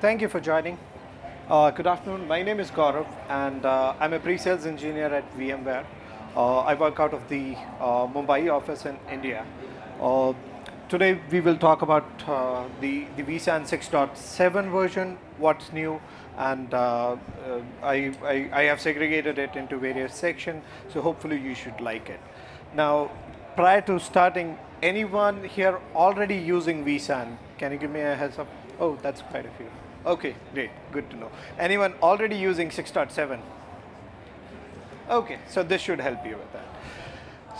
Thank you for joining. Uh, good afternoon. My name is Gaurav, and uh, I'm a pre-sales engineer at VMware. Uh, I work out of the uh, Mumbai office in India. Uh, today we will talk about uh, the, the vSAN 6.7 version, what's new, and I, I, I have segregated it into various sections, so hopefully you should like it. Now, prior to starting, anyone here already using vSAN? Can you give me a heads up? Oh, that's quite a few. Okay, great, good to know. Anyone already using 6.7? Okay, so this should help you with that.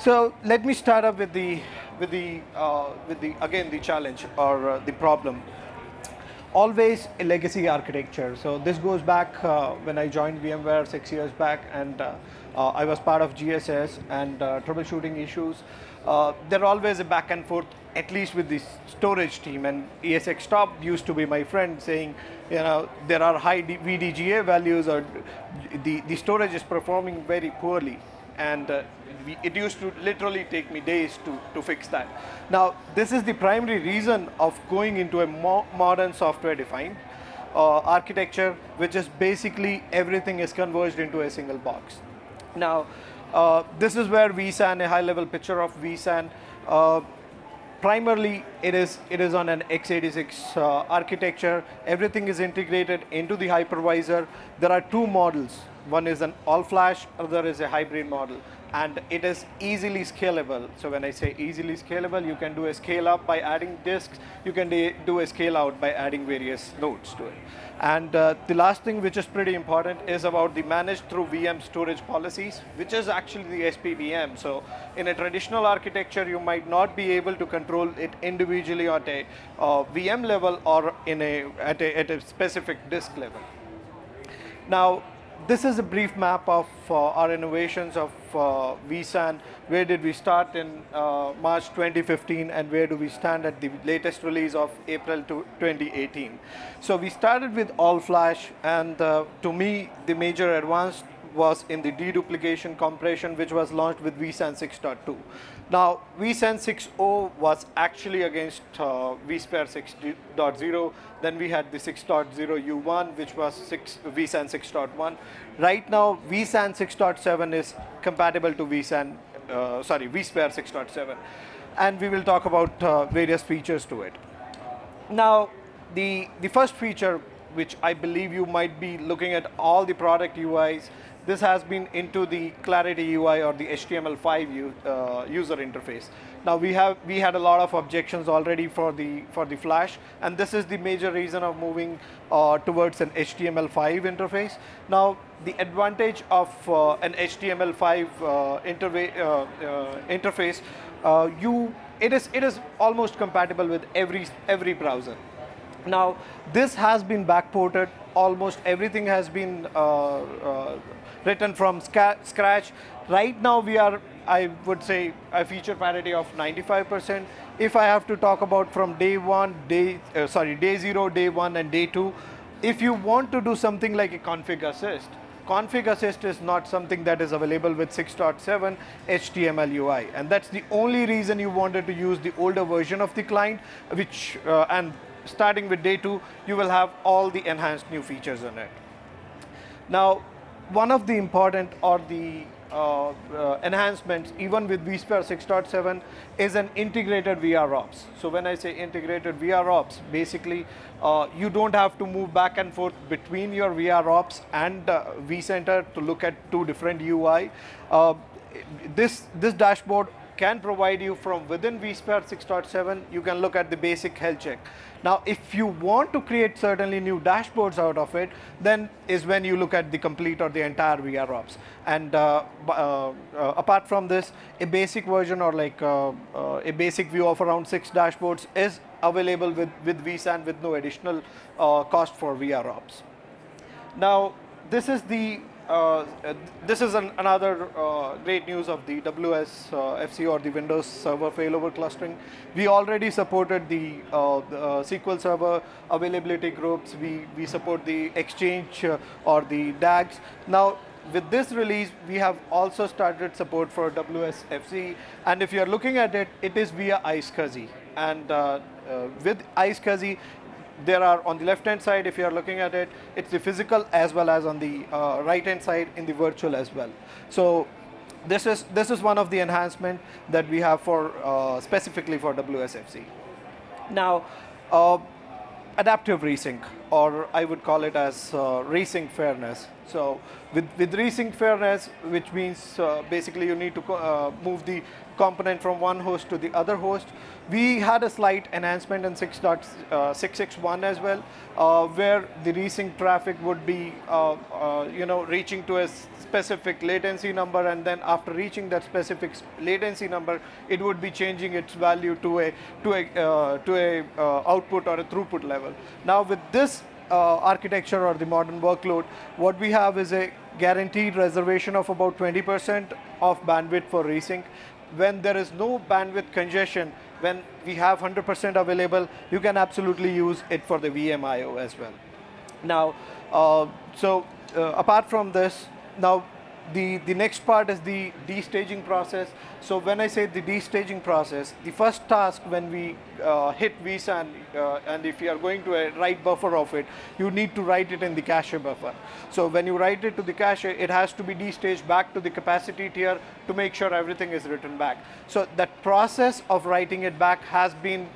So let me start up with the, with the, uh, with the again the challenge or uh, the problem. Always a legacy architecture. So this goes back uh, when I joined VMware six years back, and uh, uh, I was part of GSS and uh, troubleshooting issues. Uh, there always a back and forth, at least with the storage team. And ESX Top used to be my friend, saying, you know, there are high VDGA values, or the the storage is performing very poorly and uh, it used to literally take me days to, to fix that. Now, this is the primary reason of going into a mo- modern software defined uh, architecture, which is basically everything is converged into a single box. Now, uh, this is where vSAN, a high level picture of vSAN. Uh, primarily it is it is on an x86 uh, architecture. Everything is integrated into the hypervisor. There are two models. One is an all flash other is a hybrid model and it is easily scalable. So when i say easily scalable you can do a scale up by adding disks. You can do a scale out by adding various nodes to it. And uh, the last thing which is pretty important is about the managed through vm storage policies which is actually the SPBM so in a traditional architecture you might not be able to control it individually at a uh, vm level or in a at, a at a specific disk level. Now, this is a brief map of uh, our innovations of uh, vSAN. Where did we start in uh, March 2015 and where do we stand at the latest release of April 2018? So we started with all flash and uh, to me the major advance was in the deduplication compression which was launched with vSAN 6.2. Now vSAN 6.0 was actually against uh, vSphere 6.0. Then we had the 6.0 U1 which was 6, vSAN 6.1. Right now vSAN 6.7 is compatible to vSAN, uh, sorry vSphere 6.7 and we will talk about uh, various features to it. Now, the, the first feature, which I believe you might be looking at all the product UIs, this has been into the Clarity UI or the HTML5 u, uh, user interface. Now we have we had a lot of objections already for the for the Flash, and this is the major reason of moving uh, towards an HTML5 interface. Now the advantage of uh, an HTML5 uh, uh, uh, interface, you it is it is almost compatible with every every browser. Now, this has been backported. Almost everything has been uh, uh, written from scratch. Right now, we are, I would say, a feature parity of 95%. If I have to talk about from day one, day uh, sorry, day zero, day one, and day two, if you want to do something like a config assist, config assist is not something that is available with 6.7 HTML UI, and that's the only reason you wanted to use the older version of the client, which uh, and starting with day two, you will have all the enhanced new features in it. Now, one of the important or the uh, uh, enhancements, even with vSphere 6.7, is an integrated VROps. So when I say integrated VROps, basically uh, you don't have to move back and forth between your VROps and uh, vCenter to look at two different UI. Uh, this this dashboard can provide you from within vSphere 6.7, you can look at the basic health check. Now, if you want to create certainly new dashboards out of it, then is when you look at the complete or the entire VROps. And uh, uh, uh, apart from this, a basic version or like uh, uh, a basic view of around six dashboards is available with, with vSAN with no additional cost for VROps. Now, this is the this is an, another uh, great news of the WS uh, FC or the Windows Server failover clustering. We already supported the, uh, the uh, SQL Server availability groups. We we support the Exchange uh, or the DAGs. Now with this release, we have also started support for WSFC. And if you're looking at it, it is via iSCSI. And uh, uh, with iSCSI, there are on the left hand side, if you are looking at it, it's the physical as well as on the uh, right hand side in the virtual as well. So this is this is one of the enhancement that we have for uh, specifically for WSFC. Now, uh, adaptive resync, or I would call it as uh, resync fairness. So with, with resync fairness, which means uh, basically you need to uh, move the component from one host to the other host. We had a slight enhancement in 6.661 uh, as well, uh, where the resync traffic would be, uh, you know, reaching to a specific latency number, and then after reaching that specific latency number, it would be changing its value to a to a to a output or a throughput level. Now with this architecture or the modern workload, what we have is a guaranteed reservation of about 20% of bandwidth for resync when there is no bandwidth congestion, when we have 100% available, you can absolutely use it for the VMIO as well. Now, uh, so uh, apart from this, now the, the next part is the destaging process. So when I say the destaging process, the first task when we uh, hit vSAN, uh, and if you are going to write buffer of it, you need to write it in the cache buffer. So when you write it to the cache, it has to be destaged back to the capacity tier to make sure everything is written back. So that process of writing it back has been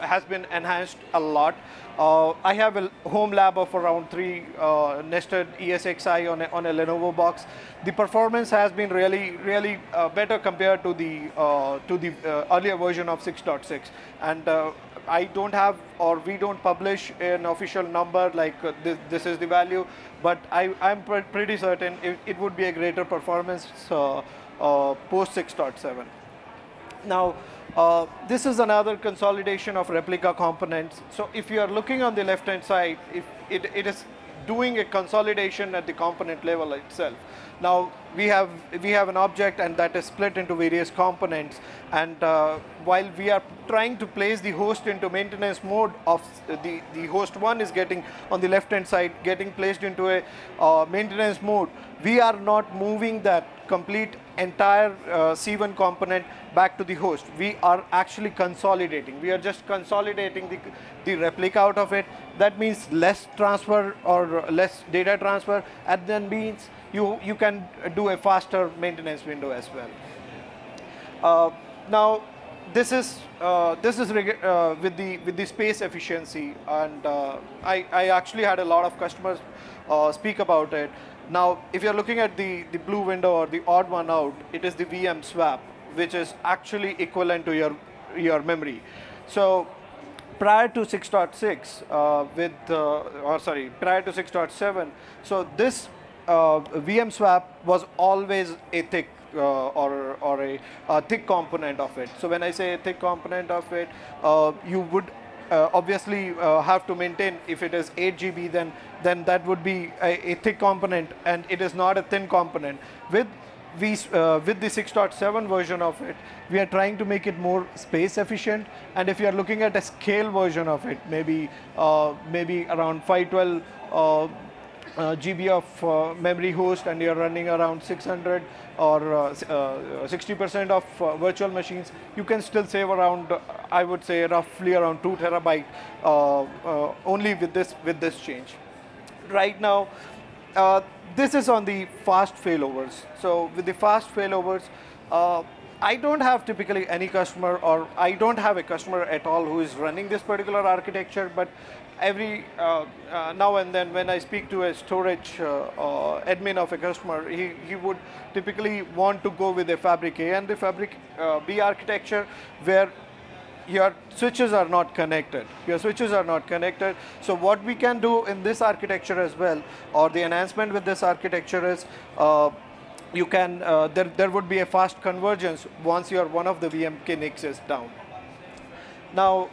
has been enhanced a lot. Uh, I have a home lab of around three uh, nested ESXi on a, on a Lenovo box. The performance has been really, really uh, better compared to the uh, to the uh, earlier version of 6.6. And I don't have, or we don't publish an official number like this, this is the value, but I, I'm pr pretty certain it, it, would be a greater performance post 6.7. Now, uh, this is another consolidation of replica components. So if you are looking on the left-hand side, if it, it is doing a consolidation at the component level itself. Now we have we have an object and that is split into various components. And uh, while we are trying to place the host into maintenance mode of the the host one is getting on the left hand side getting placed into a uh, maintenance mode, we are not moving that complete entire uh, C1 component back to the host. We are actually consolidating. We are just consolidating the, the replica out of it. That means less transfer or less data transfer and then means you, you can do a faster maintenance window as well. Uh, now, this is uh, this is uh, with the with the space efficiency, and uh, I I actually had a lot of customers uh, speak about it. Now, if you're looking at the the blue window or the odd one out, it is the VM swap, which is actually equivalent to your your memory. So prior to 6.6 uh, with uh, or sorry prior to 6.7 so this VM swap was always a thick or, or a, a, thick component of it. So when I say a thick component of it, uh, you would uh, obviously uh, have to maintain if it is 8 GB then then that would be a, a thick component and it is not a thin component. With we, uh, with the 6.7 version of it, we are trying to make it more space efficient. And if you are looking at a scale version of it, maybe uh, maybe around 512 uh, uh, GB of uh, memory host and you're running around 600 or 60% uh, of virtual machines, you can still save around, I would say, roughly around 2 terabyte only with this, with this change. Right now, this is on the fast failovers. So with the fast failovers, uh, I don't have typically any customer or I don't have a customer at all who is running this particular architecture, but every uh, uh, now and then when I speak to a storage uh, uh, admin of a customer, he, he would typically want to go with a Fabric A and the Fabric uh, B architecture where your switches are not connected. Your switches are not connected. So what we can do in this architecture as well, or the enhancement with this architecture is, uh, you can, there, there would be a fast convergence once your one of the VMK NICs is down. Now,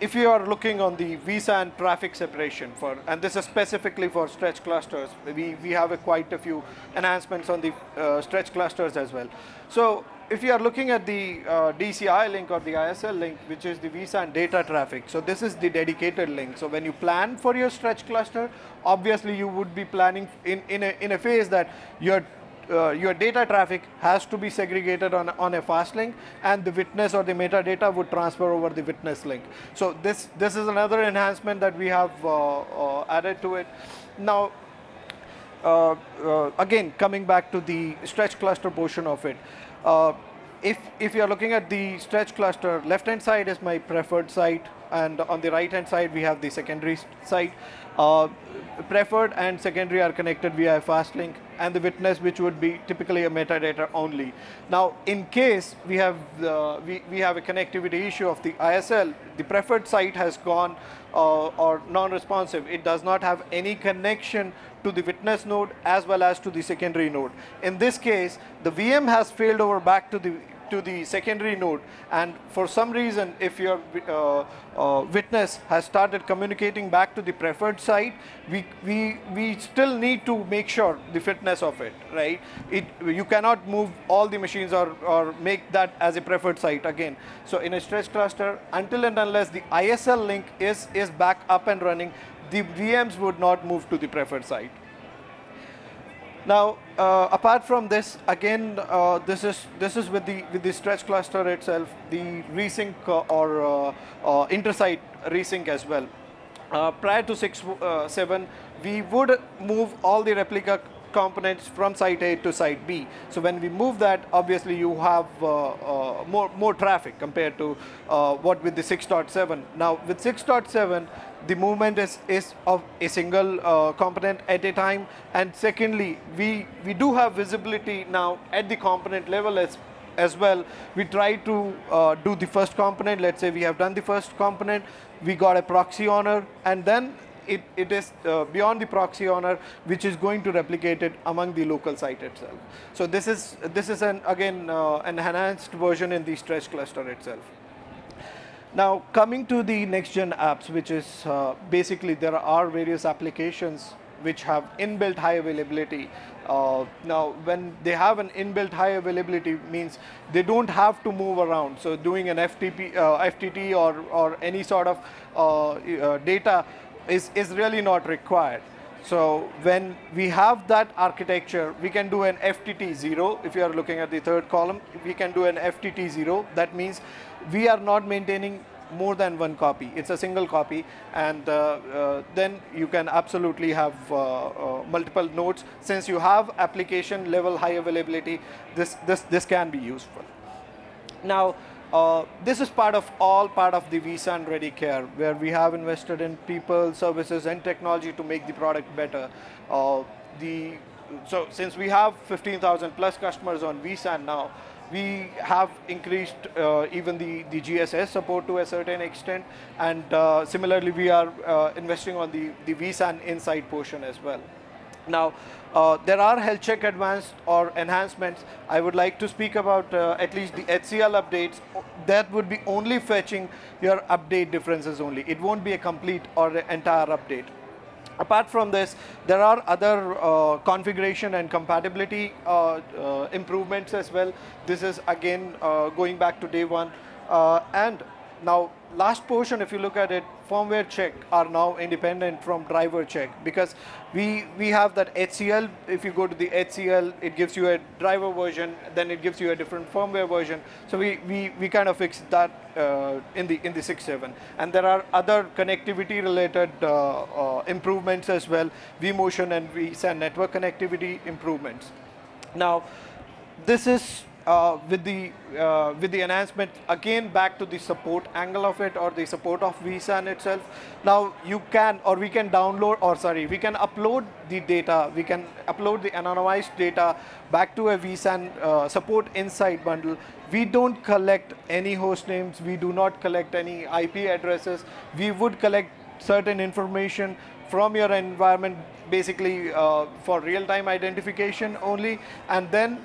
if you are looking on the vSAN traffic separation for, and this is specifically for stretch clusters, we, we have a quite a few enhancements on the uh, stretch clusters as well. So if you are looking at the uh, DCI link or the ISL link, which is the vSAN data traffic, so this is the dedicated link. So when you plan for your stretch cluster, obviously you would be planning in, in, a, in a phase that you're uh, your data traffic has to be segregated on, on a fast link and the witness or the metadata would transfer over the witness link. So this, this is another enhancement that we have uh, uh, added to it. Now, uh, uh, again, coming back to the stretch cluster portion of it, uh, if, if you're looking at the stretch cluster, left-hand side is my preferred site, and on the right-hand side, we have the secondary site. Uh, preferred and secondary are connected via a fast link, and the witness, which would be typically a metadata only. Now, in case we have the, we, we have a connectivity issue of the ISL, the preferred site has gone uh, or non-responsive. It does not have any connection to the witness node as well as to the secondary node. In this case, the VM has failed over back to the to the secondary node. And for some reason if your uh, uh, witness has started communicating back to the preferred site we, we, we still need to make sure the fitness of it right? It you cannot move all the machines or, or make that as a preferred site again. So in a stretch cluster until and unless the ISL link is is back up and running the VMs would not move to the preferred site. Now, uh, apart from this, again, uh, this is this is with the with the stretch cluster itself, the resync uh, or uh, uh, intersite resync as well. Uh, prior to six seven, we would move all the replica components from site A to site B. So when we move that, obviously you have more, more traffic compared to what with the 6.7. Now with 6.7, the movement is, is of a single uh, component at a time. And secondly, we, we do have visibility now at the component level as, as well. We try to uh, do the first component. Let's say we have done the first component, we got a proxy owner, and then it, it is uh, beyond the proxy owner, which is going to replicate it among the local site itself. So this is, this is an, again, uh, an enhanced version in the stretch cluster itself. Now, coming to the next-gen apps, which is uh, basically there are various applications which have inbuilt high availability. Uh, now, when they have an inbuilt high availability means they don't have to move around. So doing an FTP, uh, FTT or, or any sort of uh, uh, data is, is really not required. So when we have that architecture, we can do an FTT zero. If you are looking at the third column, we can do an FTT zero. That means we are not maintaining more than one copy. It's a single copy, and uh, uh, then you can absolutely have uh, uh multiple nodes. Since you have application level high availability, this this this can be useful. Now, uh, this is part of all part of the vSAN ReadyCare, where we have invested in people, services, and technology to make the product better. Uh, the so since we have 15,000 plus customers on vSAN now, we have increased uh, even the, the GSS support to a certain extent, and uh, similarly we are uh, investing on the, the vSAN Insight portion as well. Now, uh, there are health check advanced or enhancements. I would like to speak about uh, at least the HCL updates. That would be only fetching your update differences only. It won't be a complete or entire update. Apart from this, there are other uh, configuration and compatibility uh, uh, improvements as well. This is again uh, going back to day one. and now last portion, if you look at it, firmware check are now independent from driver check because we we have that HCL. If you go to the HCL, it gives you a driver version, then it gives you a different firmware version. So we we, we kind of fixed that uh, in the in the 6.7. And there are other connectivity related uh, uh, improvements as well, vMotion and vSAN network connectivity improvements. Now, this is uh, with the uh, with the enhancement again back to the support angle of it or the support of vSAN itself. Now you can or we can download or sorry we can upload the data. We can upload the anonymized data back to a vSAN uh, support insight bundle. We don't collect any host names. We do not collect any IP addresses. We would collect certain information from your environment basically uh, for real-time identification only and then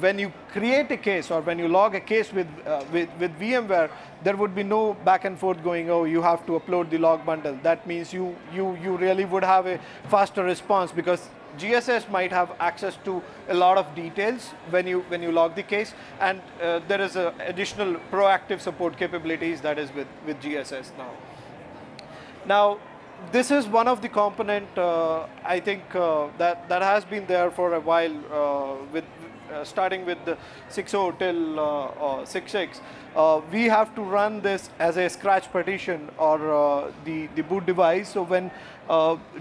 when you create a case or when you log a case with, uh, with, with VMware, there would be no back and forth going, oh, you have to upload the log bundle. That means you, you, you really would have a faster response because GSS might have access to a lot of details when you, when you log the case, and uh, there is a additional proactive support capabilities that is with, with GSS now. Now, this is one of the component uh, I think uh, that that has been there for a while uh, with starting with the 6.0 till uh, 6.6. Uh, we have to run this as a scratch partition or the the boot device. So when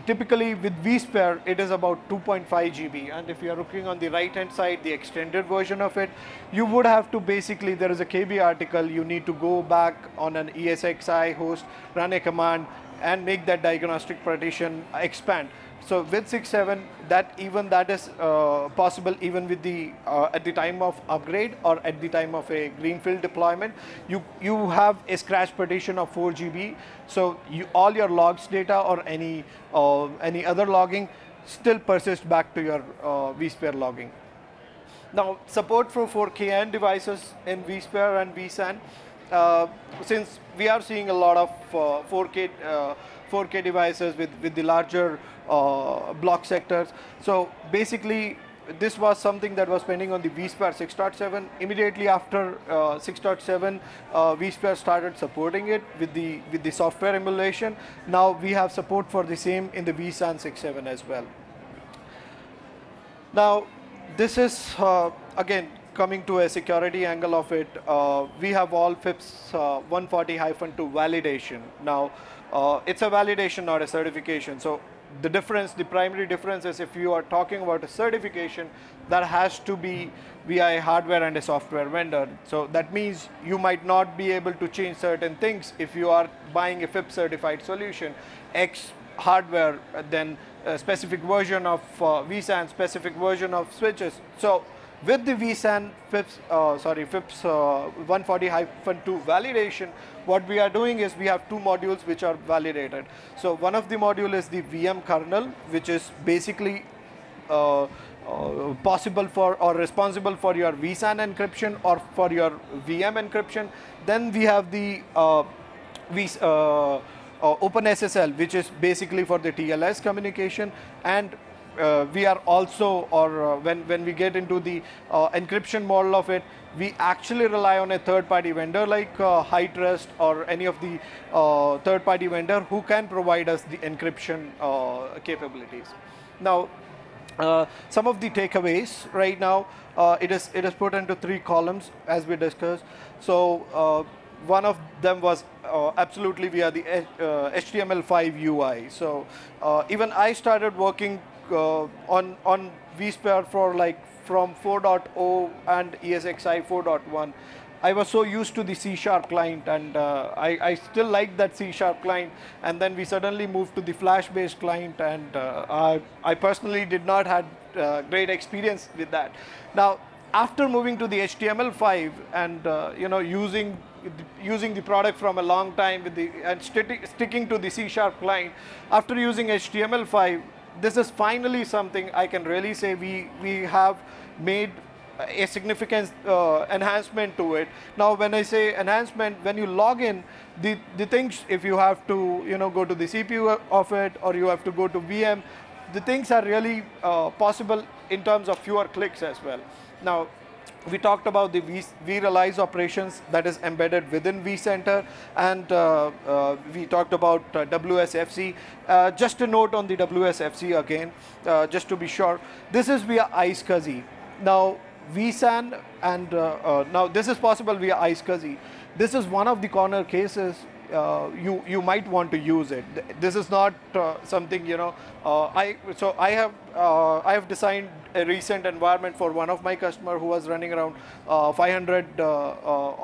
typically with vSphere it is about 2.5 GB, and if you are looking on the right hand side, the extended version of it, you would have to basically there is a KB article. You need to go back on an ESXi host, run a command, and make that diagnostic partition expand. So with 6.7, that even that is uh, possible even with the uh, at the time of upgrade or at the time of a greenfield deployment. You you have a scratch partition of 4 GB, so you, all your logs data or any uh, any other logging still persists back to your uh, vSphere logging. Now support for 4KN devices in vSphere and vSAN. Uh, since we are seeing a lot of 4K uh, 4K uh, devices with, with the larger uh, block sectors. So basically, this was something that was pending on the vSphere 6.7. Immediately after uh, 6.7, uh, vSphere started supporting it with the with the software emulation. Now we have support for the same in the vSAN 6.7 as well. Now, this is uh, again coming to a security angle of it. Uh, we have all FIPS 140-2 validation. Now, uh, it's a validation, not a certification. So the difference, the primary difference is if you are talking about a certification, that has to be via a hardware and a software vendor. So that means you might not be able to change certain things if you are buying a FIPS certified solution. X hardware, then a specific version of uh, and specific version of switches. So with the vSAN FIPS, uh, sorry, FIPS uh, 140-2 validation, what we are doing is we have two modules which are validated. So one of the module is the VMkernel, which is basically uh, uh, possible for or responsible for your vSAN encryption or for your VM encryption. Then we have the uh, v, uh, uh, OpenSSL, which is basically for the TLS communication, and uh, we are also, or uh, when, when we get into the uh, encryption model of it, we actually rely on a third-party vendor like uh, HyTrust or any of the uh, third-party vendor who can provide us the encryption uh, capabilities. Now, some of the takeaways right now, it is it is put into three columns as we discussed. So one of them was uh, absolutely via the uh, HTML5 UI. So uh, even I started working uh, on on vSphere for like from 4.0 and ESXi 4.1. I was so used to the C Sharp client and uh, I, I, still like that C Sharp client and then we suddenly moved to the Flash based client and uh, I, I personally did not had uh, great experience with that. Now after moving to the HTML5 and uh, you know using using the product from a long time with the and sticking to the C Sharp client after using HTML5 this is finally something I can really say we, we have made a significant uh, enhancement to it. Now, when I say enhancement, when you log in, the, the things, if you have to, you know, go to the CPU of it or you have to go to VM, the things are really uh, possible in terms of fewer clicks as well. Now, we talked about the v, vRealize operations that is embedded within vCenter, and uh, uh, we talked about uh, WSFC. Uh, just a note on the WSFC again, uh, just to be sure. This is via iSCSI. Now, vSAN and uh, now this is possible via iSCSI. This is one of the corner cases uh, you you might want to use it. This is not uh, something you know. Uh, I so I have uh, I have designed a recent environment for one of my customer who was running around uh, 500 uh,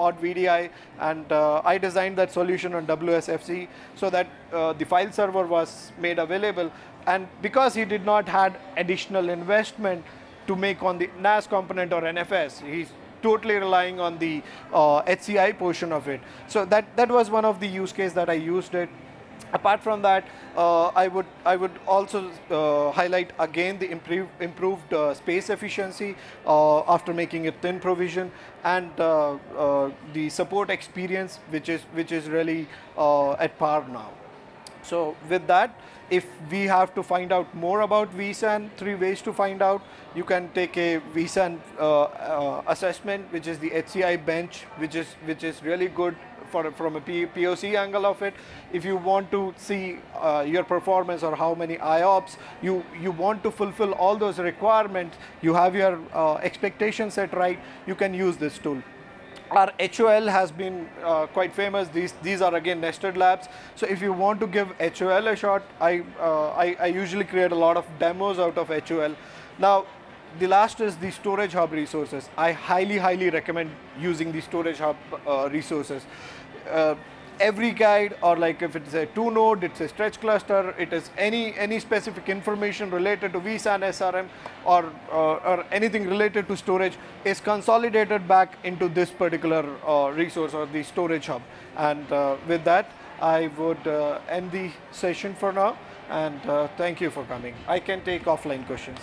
odd VDI, and I designed that solution on WSFC so that the file server was made available. And because he did not had additional investment to make on the NAS component or NFS, he's totally relying on the uh, HCI portion of it. So that, that was one of the use case that I used it. Apart from that, uh, I would I would also uh, highlight again the improve, improved uh, space efficiency uh, after making it thin provision and uh, uh, the support experience, which is which is really at par now. So with that, if we have to find out more about vSAN, three ways to find out. You can take a vSAN uh, uh, assessment, which is the HCIBench, which is which is really good for from a POC angle of it. If you want to see uh, your performance or how many IOPS, you you want to fulfill all those requirements. You have your uh, expectation set right. You can use this tool. Our HOL has been uh, quite famous. These these are again nested labs. So if you want to give HOL a shot, I, uh, I I usually create a lot of demos out of HOL. Now the last is the storage hub resources. I highly, highly recommend using the storage hub uh, resources. Every guide or like if it's a two node, it's a stretch cluster, it is any any specific information related to vSAN SRM or, uh, or anything related to storage is consolidated back into this particular uh, resource or the storage hub. And uh, with that, I would uh, end the session for now and uh, thank you for coming. I can take offline questions.